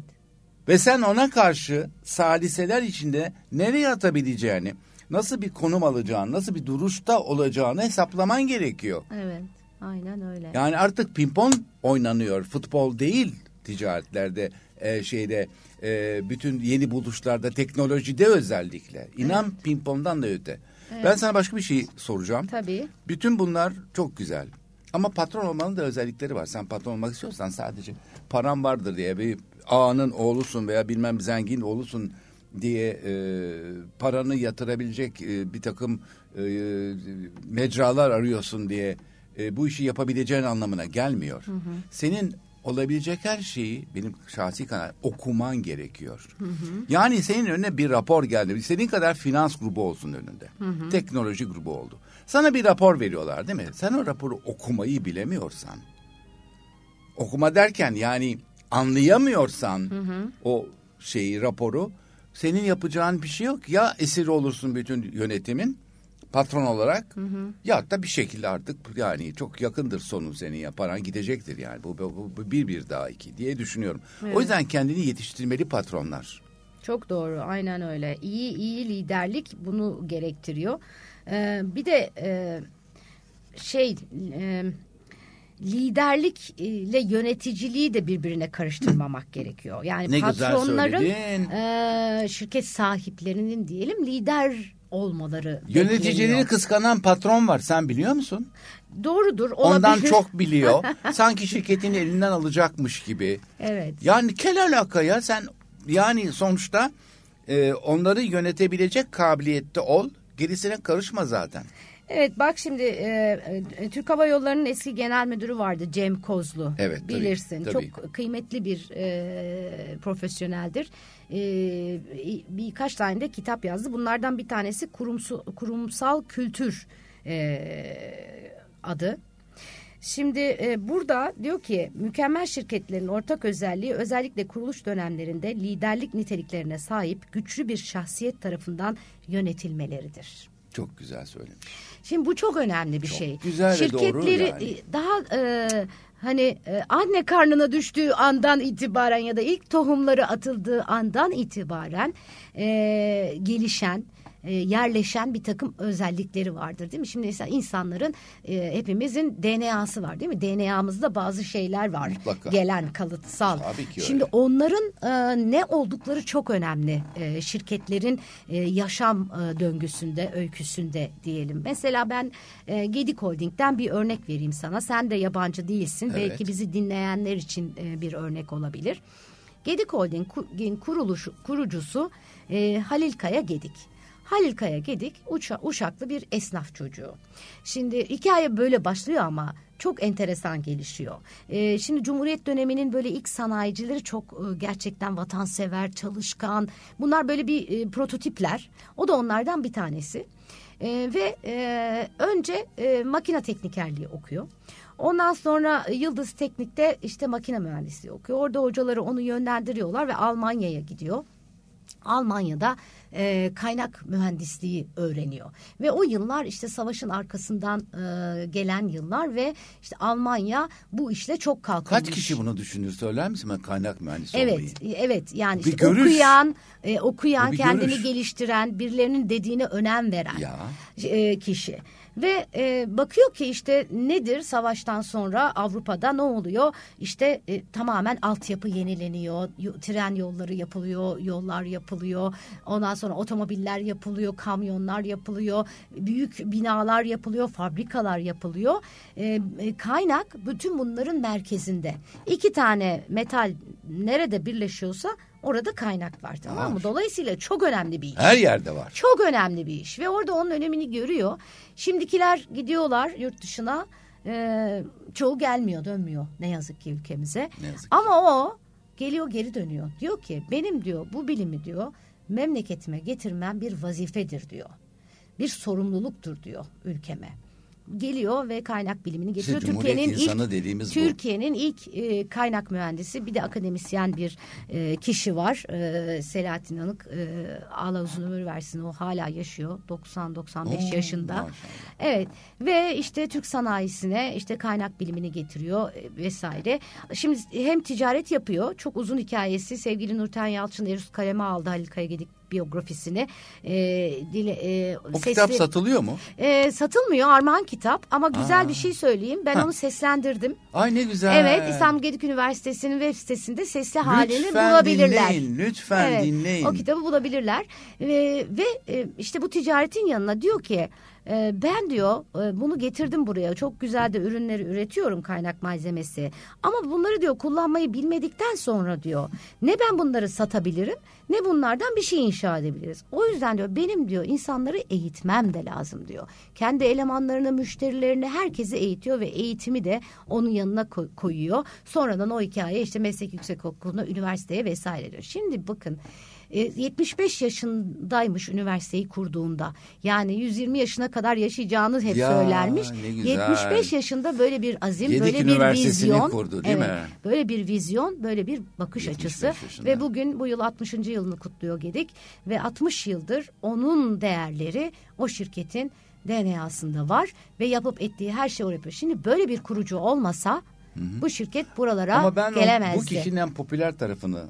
Ve sen ona karşı saliseler içinde nereye atabileceğini, nasıl bir konum alacağını, nasıl bir duruşta olacağını hesaplaman gerekiyor. Evet. Aynen öyle. Yani artık pimpon oynanıyor, futbol değil ticaretlerde, e, şeyde, e, bütün yeni buluşlarda, teknolojide özellikle. İnan pimpondan da öte. Ben sana başka bir şey soracağım. Tabii. Bütün bunlar çok güzel. Ama patron olmanın da özellikleri var. Sen patron olmak istiyorsan sadece param vardır diye bir ağanın oğlusun veya bilmem zengin oğlusun diye e, paranı yatırabilecek e, bir takım e, mecralar arıyorsun diye e, bu işi yapabileceğin anlamına gelmiyor. Senin olabilecek her şeyi benim şahsi kanal okuman gerekiyor. Yani senin önüne bir rapor geldi. İstediğin kadar finans grubu olsun önünde. Teknoloji grubu oldu. Sana bir rapor veriyorlar değil mi? Sen o raporu okumayı bilemiyorsan okuma derken yani anlayamıyorsan o şeyi raporu senin yapacağın bir şey yok. Ya esir olursun bütün yönetimin patron olarak ya da bir şekilde artık yani çok yakındır sonun senin ya paran gidecektir yani bu, bu, bu bir bir daha iki diye düşünüyorum. O yüzden kendini yetiştirmeli patronlar. Çok doğru aynen öyle. İyi iyi liderlik bunu gerektiriyor. Ee, bir de e, şey e, liderlikle yöneticiliği de birbirine karıştırmamak gerekiyor. Yani Ne patronların e, şirket sahiplerinin diyelim lider olmaları Yöneticileri kıskanan patron var sen biliyor musun? Doğrudur. Ondan olabilir. çok biliyor. Sanki şirketini elinden alacakmış gibi. Evet. Yani kel alaka ya sen yani sonuçta e, onları yönetebilecek kabiliyette ol. Gerisine karışma zaten. Evet bak şimdi e, e, Türk Hava Yolları'nın eski genel müdürü vardı Cem Kozlu. Evet, tabii, Bilirsin. tabii. Çok kıymetli bir e, profesyoneldir. E, birkaç tane de kitap yazdı. Bunlardan bir tanesi kurumsal, kurumsal kültür e, adı. Şimdi e, burada diyor ki mükemmel şirketlerin ortak özelliği özellikle kuruluş dönemlerinde liderlik niteliklerine sahip güçlü bir şahsiyet tarafından yönetilmeleridir. Çok güzel söylemiş. Şimdi bu çok önemli bir Çok şey. güzel Şirketleri yani. e, daha e, hani e, anne karnına düştüğü andan itibaren ya da ilk tohumları atıldığı andan itibaren e, gelişen e, yerleşen bir takım özellikleri vardır değil mi? Şimdi mesela insanların e, hepimizin DNA'sı var değil mi? DNA'mızda bazı şeyler var. Mutlaka. Gelen kalıtsal. Tabii ki Şimdi öyle. onların e, ne oldukları çok önemli. E, şirketlerin e, yaşam e, döngüsünde, öyküsünde diyelim. Mesela ben e, Gedik Holding'den bir örnek vereyim sana. Sen de yabancı değilsin. Evet. Belki bizi dinleyenler için e, bir örnek olabilir. Gedik Holding'in kuruluş kurucusu e, Halil Kaya Gedik. Halil Kaya Gedik uça, Uşaklı bir esnaf çocuğu. Şimdi hikaye böyle başlıyor ama çok enteresan gelişiyor. Ee, şimdi Cumhuriyet döneminin böyle ilk sanayicileri çok e, gerçekten vatansever, çalışkan. Bunlar böyle bir e, prototipler. O da onlardan bir tanesi. E, ve e, önce e, makine teknikerliği okuyor. Ondan sonra Yıldız Teknik'te işte makine mühendisliği okuyor. Orada hocaları onu yönlendiriyorlar ve Almanya'ya gidiyor. Almanya'da e, kaynak mühendisliği öğreniyor ve o yıllar işte savaşın arkasından e, gelen yıllar ve işte Almanya bu işle çok kalkınmış. Kaç kişi bunu düşünür söyler misin ben kaynak mühendisi Evet, olmayı? evet yani Bir işte görüş. okuyan, e, okuyan, kendini görüş. geliştiren, birilerinin dediğine önem veren Ya. e, kişi. Ve e, bakıyor ki işte nedir savaştan sonra Avrupa'da ne oluyor? İşte e, tamamen altyapı yenileniyor, yo- tren yolları yapılıyor, yollar yapılıyor. Ondan sonra otomobiller yapılıyor, kamyonlar yapılıyor, büyük binalar yapılıyor, fabrikalar yapılıyor. E, e, kaynak bütün bunların merkezinde. İki tane metal nerede birleşiyorsa orada kaynak var tamam mı? Dolayısıyla çok önemli bir iş. Her yerde var. Çok önemli bir iş ve orada onun önemini görüyor. Şimdikiler gidiyorlar yurt dışına. Ee, çoğu gelmiyor, dönmüyor ne yazık ki ülkemize. Yazık ki. Ama o geliyor geri dönüyor. Diyor ki benim diyor bu bilimi diyor memleketime getirmem bir vazifedir diyor. Bir sorumluluktur diyor ülkeme. Geliyor ve kaynak bilimini getiriyor. Cumhuriyet Türkiye'nin ilk. Türkiye'nin ilk e, kaynak mühendisi bir de akademisyen bir e, kişi var. E, Selahattin Anık. E, Allah uzun ömür versin o hala yaşıyor. 90-95 Oo, yaşında. maşallah. Evet ve işte Türk sanayisine işte kaynak bilimini getiriyor e, vesaire. Şimdi hem ticaret yapıyor. Çok uzun hikayesi. Sevgili Nurten Yalçın Erus kaleme aldı Halil Kayagedik biyografisini. E, dile, e, O kitap sesli- satılıyor mu? e, satılmıyor Armağan kitap ama güzel Aa. bir şey söyleyeyim. Ben Heh. onu seslendirdim. Ay ne güzel. Evet İstanbul Gedik Üniversitesi'nin web sitesinde sesli halini Lütfen bulabilirler. dinleyin, lütfen Evet, dinleyin. O kitabı bulabilirler. Ve, ve e, işte bu ticaretin yanına diyor ki e, ben diyor e, bunu getirdim buraya. Çok güzel de ürünleri üretiyorum kaynak malzemesi. Ama bunları diyor kullanmayı bilmedikten sonra diyor ne ben bunları satabilirim ne bunlardan bir şey inşa edebiliriz. O yüzden diyor benim diyor insanları eğitmem de lazım diyor. Kendi elemanlarını, müşterilerini herkesi eğitiyor ve eğitimi de onun yanına ko- koyuyor. Sonradan o hikaye işte meslek yüksekokulu'na, üniversiteye vesaire diyor. Şimdi bakın e, 75 yaşındaymış üniversiteyi kurduğunda. Yani 120 yaşına kadar yaşayacağını hep Ya, söylermiş. ne güzel. 75 yaşında böyle bir azim, Gedik böyle bir vizyon. kurdu, değil mi? Böyle bir vizyon, böyle bir bakış 75 açısı. yaşında. Ve bugün bu yıl 60. yılını kutluyor Gedik. Ve 60 yıldır onun değerleri o şirketin DNA'sında var. Ve yapıp ettiği her şey o yapıyor. Şimdi böyle bir kurucu olmasa bu şirket buralara Ama ben gelemezdi. bu kişinin popüler tarafını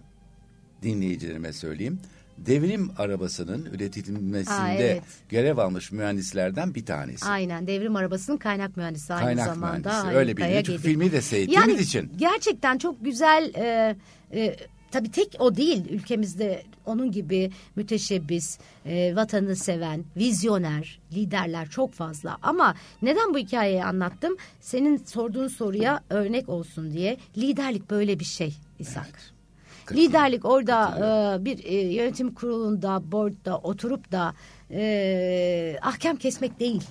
dinleyicilerime söyleyeyim. devrim arabasının üretilmesinde Aa, evet. görev almış mühendislerden bir tanesi. Aynen devrim arabasının kaynak mühendisi aynı Kaynak zamanda. mühendisi. Öyle biliniyor. Çünkü filmi de seyrettiğimiz yani, için. Gerçekten çok güzel e, e, tabii tek o değil ülkemizde onun gibi müteşebbis, e, vatanını seven, vizyoner liderler çok fazla. Ama neden bu hikayeyi anlattım? Senin sorduğun soruya örnek olsun diye. Liderlik böyle bir şey İshak. Katılıyorum. Liderlik orada e, bir e, yönetim kurulunda, boardda oturup da e, ahkam kesmek değil.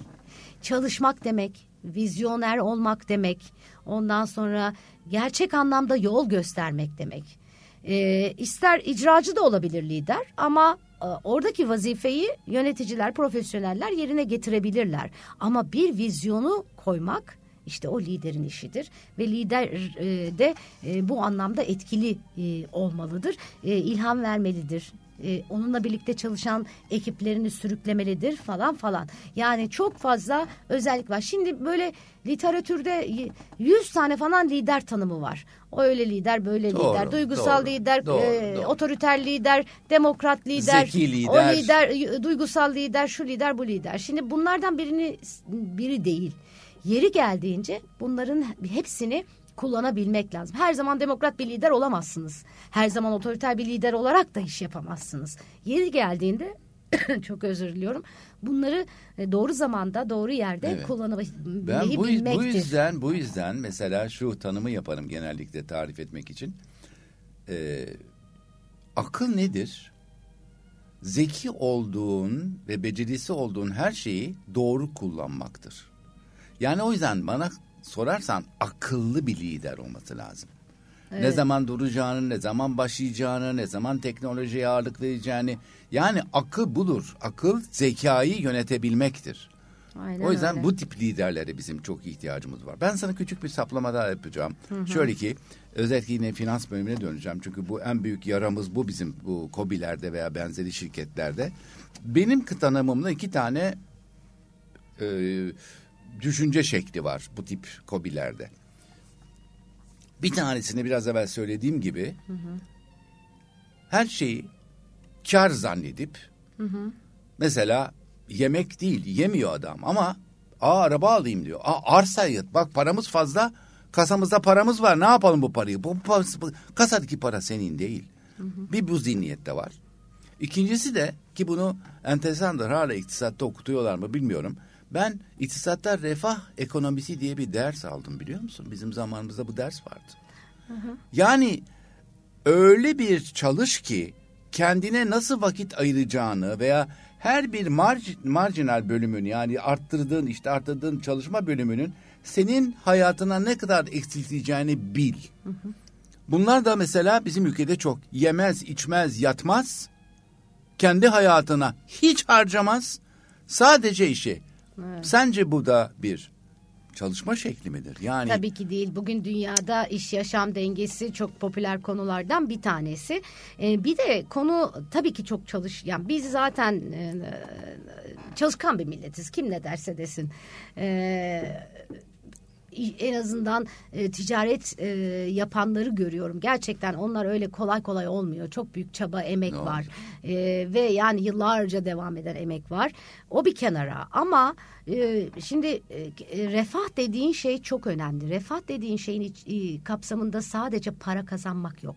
Çalışmak demek, vizyoner olmak demek, ondan sonra gerçek anlamda yol göstermek demek. E, ister icracı da olabilir lider ama e, oradaki vazifeyi yöneticiler, profesyoneller yerine getirebilirler. Ama bir vizyonu koymak işte o liderin işidir ve lider e, de e, bu anlamda etkili e, olmalıdır. E, ilham vermelidir. E, onunla birlikte çalışan ekiplerini sürüklemelidir falan falan. Yani çok fazla özellik var. Şimdi böyle literatürde y- 100 tane falan lider tanımı var. O öyle lider, böyle Doğru, lider, duygusal doğru, lider, doğru, e, doğru. otoriter lider, demokrat lider, Zeki lider. o lider, duygusal lider, şu lider, bu lider. Şimdi bunlardan birini biri değil. Yeri geldiğince bunların hepsini kullanabilmek lazım. Her zaman demokrat bir lider olamazsınız. Her zaman otoriter bir lider olarak da iş yapamazsınız. Yeri geldiğinde çok özür diliyorum. Bunları e, doğru zamanda, doğru yerde Evet. kullanabilmeyi Ben bu, bu yüzden bu yüzden mesela şu tanımı yaparım genellikle tarif etmek için. Ee, akıl nedir? Zeki olduğun ve becerisi olduğun her şeyi doğru kullanmaktır. Yani o yüzden bana sorarsan akıllı bir lider olması lazım. Ne zaman duracağını, ne zaman başlayacağını, ne zaman teknolojiye ağırlık vereceğini. Yani akıl budur. Akıl zekayı yönetebilmektir. Aynen O yüzden öyle. bu tip liderlere bizim çok ihtiyacımız var. Ben sana küçük bir saplama daha yapacağım. Şöyle ki özellikle yine finans bölümüne döneceğim. Çünkü bu en büyük yaramız bu bizim bu kobilerde veya benzeri şirketlerde. Benim tanımımda iki tane e, düşünce şekli var bu tip kobilerde. Bir tanesini biraz evvel söylediğim gibi her şeyi kar zannedip mesela yemek değil yemiyor adam ama aa araba alayım diyor. Aa arsa yat bak paramız fazla kasamızda paramız var ne yapalım bu parayı? Bu, bu, bu kasadaki para senin değil. Bir bu zihniyette var. İkincisi de ki bunu enteresandır hala iktisatta okutuyorlar mı bilmiyorum. Ben iktisatta refah ekonomisi diye bir ders aldım biliyor musun? Bizim zamanımızda bu ders vardı. Yani öyle bir çalış ki kendine nasıl vakit ayıracağını veya her bir marj, marjinal bölümün yani arttırdığın işte arttırdığın çalışma bölümünün senin hayatına ne kadar eksilteceğini bil. Bunlar da mesela bizim ülkede çok yemez, içmez, yatmaz. Kendi hayatına hiç harcamaz. Sadece işi. Sence bu da bir çalışma şekli midir? Yani Tabii ki değil. Bugün dünyada iş yaşam dengesi çok popüler konulardan bir tanesi. Ee, bir de konu tabii ki çok çalış. Yani biz zaten e, çalışkan bir milletiz. Kim ne derse desin. Ee, en azından e, ticaret e, yapanları görüyorum. Gerçekten onlar öyle kolay kolay olmuyor. Çok büyük çaba, emek Doğru. var. E, ve yani yıllarca devam eden emek var. O bir kenara ama e, şimdi e, refah dediğin şey çok önemli. Refah dediğin şeyin iç- e, kapsamında sadece para kazanmak yok.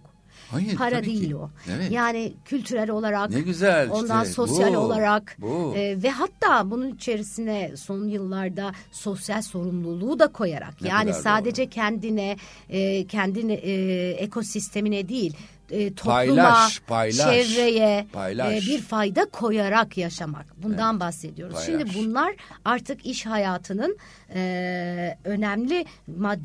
Hayır, para tabii ki. değil o. Evet. Yani kültürel olarak, Ne güzel ondan işte, sosyal bu, olarak bu. e, ve hatta bunun içerisine son yıllarda sosyal sorumluluğu da koyarak Ne yani sadece kendine, e, kendine e, ekosistemine değil e, topluma, Paylaş, paylaş, çevreye paylaş. e, bir fayda koyarak yaşamak. Bundan bahsediyoruz. Paylaş. Şimdi bunlar artık iş hayatının e, önemli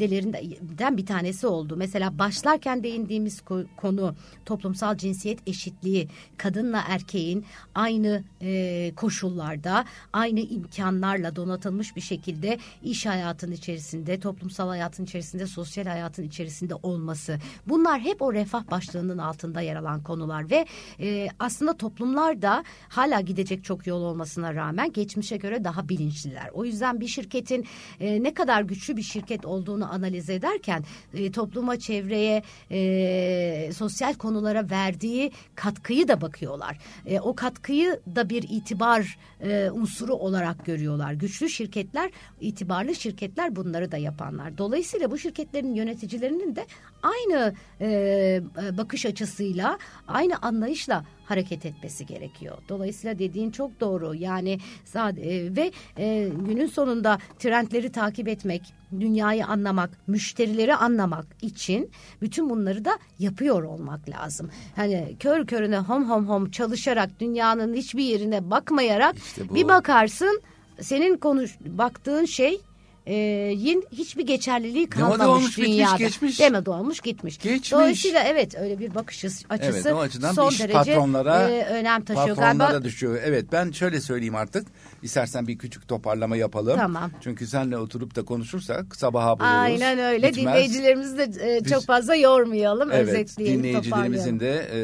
maddelerinden bir tanesi oldu. Mesela başlarken değindiğimiz ko- konu toplumsal cinsiyet eşitliği. Kadınla erkeğin aynı e, koşullarda, aynı imkanlarla donatılmış bir şekilde iş hayatının içerisinde, toplumsal hayatın içerisinde, sosyal hayatın içerisinde olması. Bunlar hep o refah başlığının başlığının altında yer alan konular ve e, aslında toplumlar da hala gidecek çok yol olmasına rağmen geçmişe göre daha bilinçliler. O yüzden bir şirketin e, ne kadar güçlü bir şirket olduğunu analiz ederken e, topluma, çevreye, e, sosyal konulara verdiği katkıyı da bakıyorlar. E, o katkıyı da bir itibar e, unsuru olarak görüyorlar. Güçlü şirketler, itibarlı şirketler bunları da yapanlar. Dolayısıyla bu şirketlerin yöneticilerinin de aynı e, bakış açısıyla, aynı anlayışla hareket etmesi gerekiyor. Dolayısıyla dediğin çok doğru. Yani e, ve e, günün sonunda trendleri takip etmek, dünyayı anlamak, müşterileri anlamak için bütün bunları da yapıyor olmak lazım. Hani kör körüne hom hom hom çalışarak dünyanın hiçbir yerine bakmayarak işte bir bakarsın senin konuş baktığın şey e, yin hiçbir geçerliliği kalmamış Demode olmuş, dünyada. Bitmiş, geçmiş. Demode olmuş gitmiş. Geçmiş. Dolayısıyla evet öyle bir bakış açısı evet, o açıdan son derece patronlara, e, önem taşıyor. Patronlara Galiba... düşüyor. Evet ben şöyle söyleyeyim artık. İstersen bir küçük toparlama yapalım. Tamam. Çünkü seninle oturup da konuşursak sabaha buluruz. Aynen öyle. Bitmez. Dinleyicilerimizi de e, çok fazla yormayalım. Evet, özetleyelim, dinleyicilerimizin de e,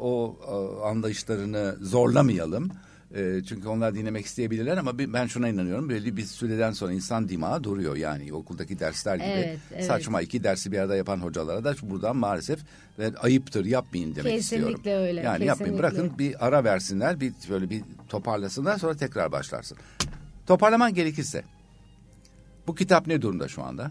o e, anlayışlarını zorlamayalım. E, çünkü onlar dinlemek isteyebilirler ama ben şuna inanıyorum. Belli bir süreden sonra insan dimağı duruyor. Yani okuldaki dersler gibi evet, evet. saçma iki dersi bir arada yapan hocalara da buradan maalesef ve ayıptır yapmayın demek Kesinlikle istiyorum. Kesinlikle öyle. Yani Kesinlikle. yapmayın bırakın bir ara versinler bir böyle bir toparlasınlar sonra tekrar başlarsın. Toparlaman gerekirse bu kitap ne durumda şu anda?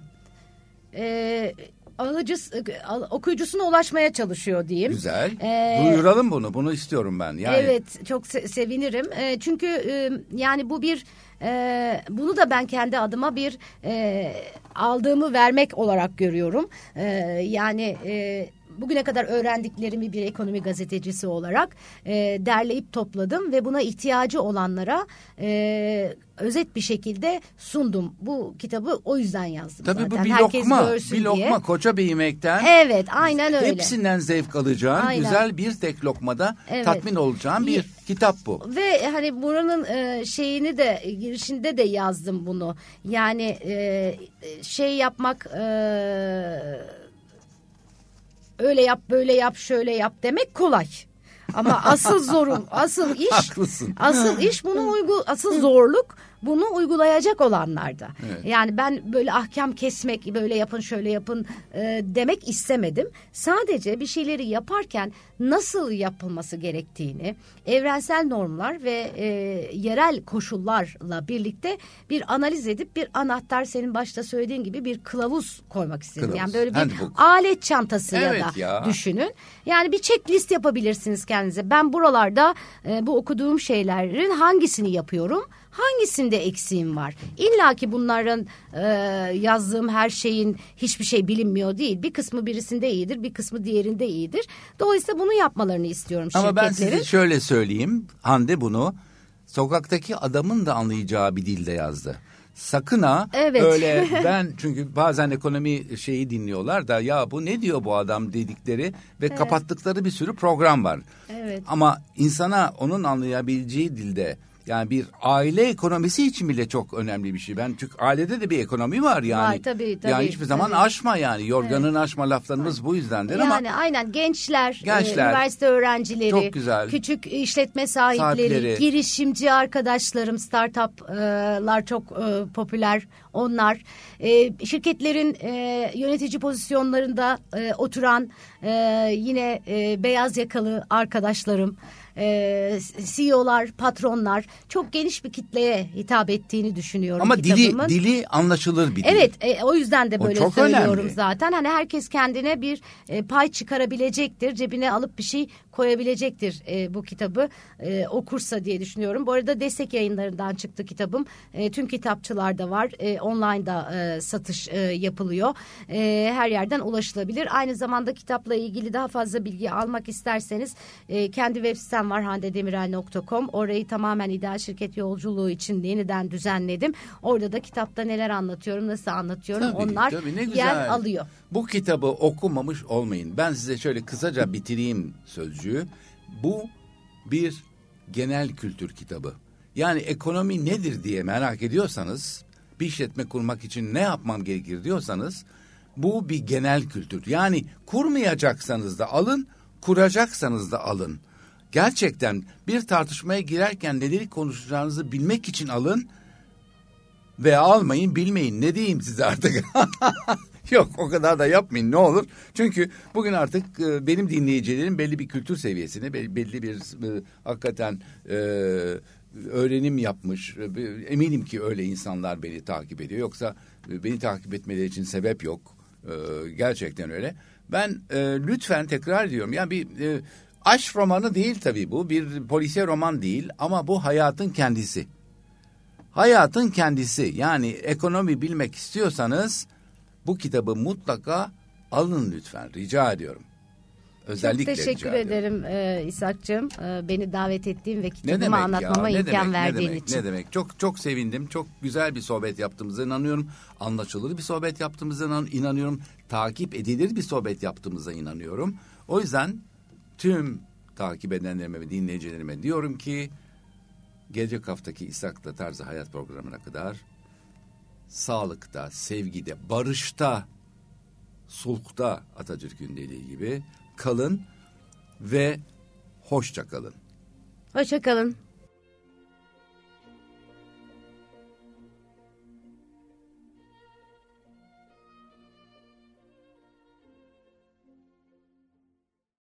Ee, alıcısı, okuyucusuna ulaşmaya çalışıyor diyeyim. Güzel. Ee, Duyuralım bunu. Bunu istiyorum ben. Yani... Evet çok se sevinirim. E, çünkü e, yani bu bir e, bunu da ben kendi adıma bir e, aldığımı vermek olarak görüyorum. E, yani e, bugüne kadar öğrendiklerimi bir ekonomi gazetecisi olarak e, derleyip topladım ve buna ihtiyacı olanlara e, özet bir şekilde sundum. Bu kitabı o yüzden yazdım Tabii zaten. bu bir Herkes lokma, bir lokma diye. koca bir yemekten. Evet aynen öyle. Hepsinden zevk alacağın aynen. güzel bir tek lokmada evet. tatmin olacağın bir kitap bu. Ve hani buranın e, şeyini de girişinde de yazdım bunu. Yani e, şey yapmak... E, öyle yap böyle yap şöyle yap demek kolay. Ama asıl zorum, asıl iş, Haklısın. asıl iş bunu uygu, asıl zorluk bunu uygulayacak olanlarda. Evet. Yani ben böyle ahkam kesmek, böyle yapın şöyle yapın e, demek istemedim. Sadece bir şeyleri yaparken nasıl yapılması gerektiğini, evrensel normlar ve e, yerel koşullarla birlikte bir analiz edip bir anahtar senin başta söylediğin gibi bir kılavuz koymak istedim. Kılavuz. Yani böyle bir Handbook. alet çantası evet ya da ya. düşünün. Yani bir checklist yapabilirsiniz kendinize. Ben buralarda e, bu okuduğum şeylerin hangisini yapıyorum? Hangisinde eksiğim var? İlla ki bunların e, yazdığım her şeyin hiçbir şey bilinmiyor değil. Bir kısmı birisinde iyidir, bir kısmı diğerinde iyidir. Dolayısıyla bunu yapmalarını istiyorum Ama şirketlerin. ben size şöyle söyleyeyim. Hande bunu sokaktaki adamın da anlayacağı bir dilde yazdı. Sakın ha evet. öyle ben çünkü bazen ekonomi şeyi dinliyorlar da ya bu ne diyor bu adam dedikleri ve evet. kapattıkları bir sürü program var. Evet. Ama insana onun anlayabileceği dilde yani bir aile ekonomisi için bile çok önemli bir şey. Ben çünkü ailede de bir ekonomi var yani. Var tabii tabii. Yani hiçbir zaman tabii. aşma yani. Yorganın evet. aşma laflarımız bu yüzdendir yani, ama. Yani aynen gençler, gençler e, üniversite öğrencileri, çok güzel. küçük işletme sahipleri, sahipleri, girişimci arkadaşlarım, startuplar çok e, popüler. Onlar e, şirketlerin e, yönetici pozisyonlarında e, oturan e, yine e, beyaz yakalı arkadaşlarım e, CEO'lar, patronlar çok geniş bir kitleye hitap ettiğini düşünüyorum Ama kitabımın. dili dili anlaşılır bir dil. Evet, e, o yüzden de böyle söylüyorum önemli. zaten. Hani herkes kendine bir e, pay çıkarabilecektir, cebine alıp bir şey koyabilecektir e, bu kitabı e, okursa diye düşünüyorum. Bu arada destek yayınlarından çıktı kitabım. E, tüm kitapçılarda var. E, online'da e, satış e, yapılıyor. E, her yerden ulaşılabilir. Aynı zamanda kitapla ilgili daha fazla bilgi almak isterseniz e, kendi web sitem var handedemirel.com. Orayı tamamen ideal şirket yolculuğu için yeniden düzenledim. Orada da kitapta neler anlatıyorum, nasıl anlatıyorum tabii, onlar tabii, ne güzel. yer alıyor. Bu kitabı okumamış olmayın. Ben size şöyle kısaca bitireyim sözcüğü. Bu bir genel kültür kitabı. Yani ekonomi nedir diye merak ediyorsanız, bir işletme kurmak için ne yapmam gerekir diyorsanız, bu bir genel kültür. Yani kurmayacaksanız da alın, kuracaksanız da alın. Gerçekten bir tartışmaya girerken neleri konuşacağınızı bilmek için alın ve almayın bilmeyin ne diyeyim size artık. Yok o kadar da yapmayın ne olur. Çünkü bugün artık e, benim dinleyicilerim belli bir kültür seviyesine belli bir e, hakikaten e, öğrenim yapmış. E, eminim ki öyle insanlar beni takip ediyor. Yoksa e, beni takip etmeleri için sebep yok. E, gerçekten öyle. Ben e, lütfen tekrar ediyorum. Yani bir e, aşk romanı değil tabii bu. Bir polisiye roman değil ama bu hayatın kendisi. Hayatın kendisi. Yani ekonomi bilmek istiyorsanız bu kitabı mutlaka alın lütfen. Rica ediyorum. Özellikle Çok teşekkür ederim e, İshak'cığım. E, beni davet ettiğin ve kitabımı anlatmama ya? imkan demek, verdiğin ne demek, için. Ne demek? Çok çok sevindim. Çok güzel bir sohbet yaptığımıza inanıyorum. Anlaşılır bir sohbet yaptığımıza inanıyorum. Takip edilir bir sohbet yaptığımıza inanıyorum. O yüzden tüm takip edenlerime ve dinleyicilerime diyorum ki gelecek haftaki İshak'la Tarzı Hayat programına kadar sağlıkta, sevgide, barışta, sulhta Atatürk'ün dediği gibi kalın ve hoşça kalın. Hoşça kalın.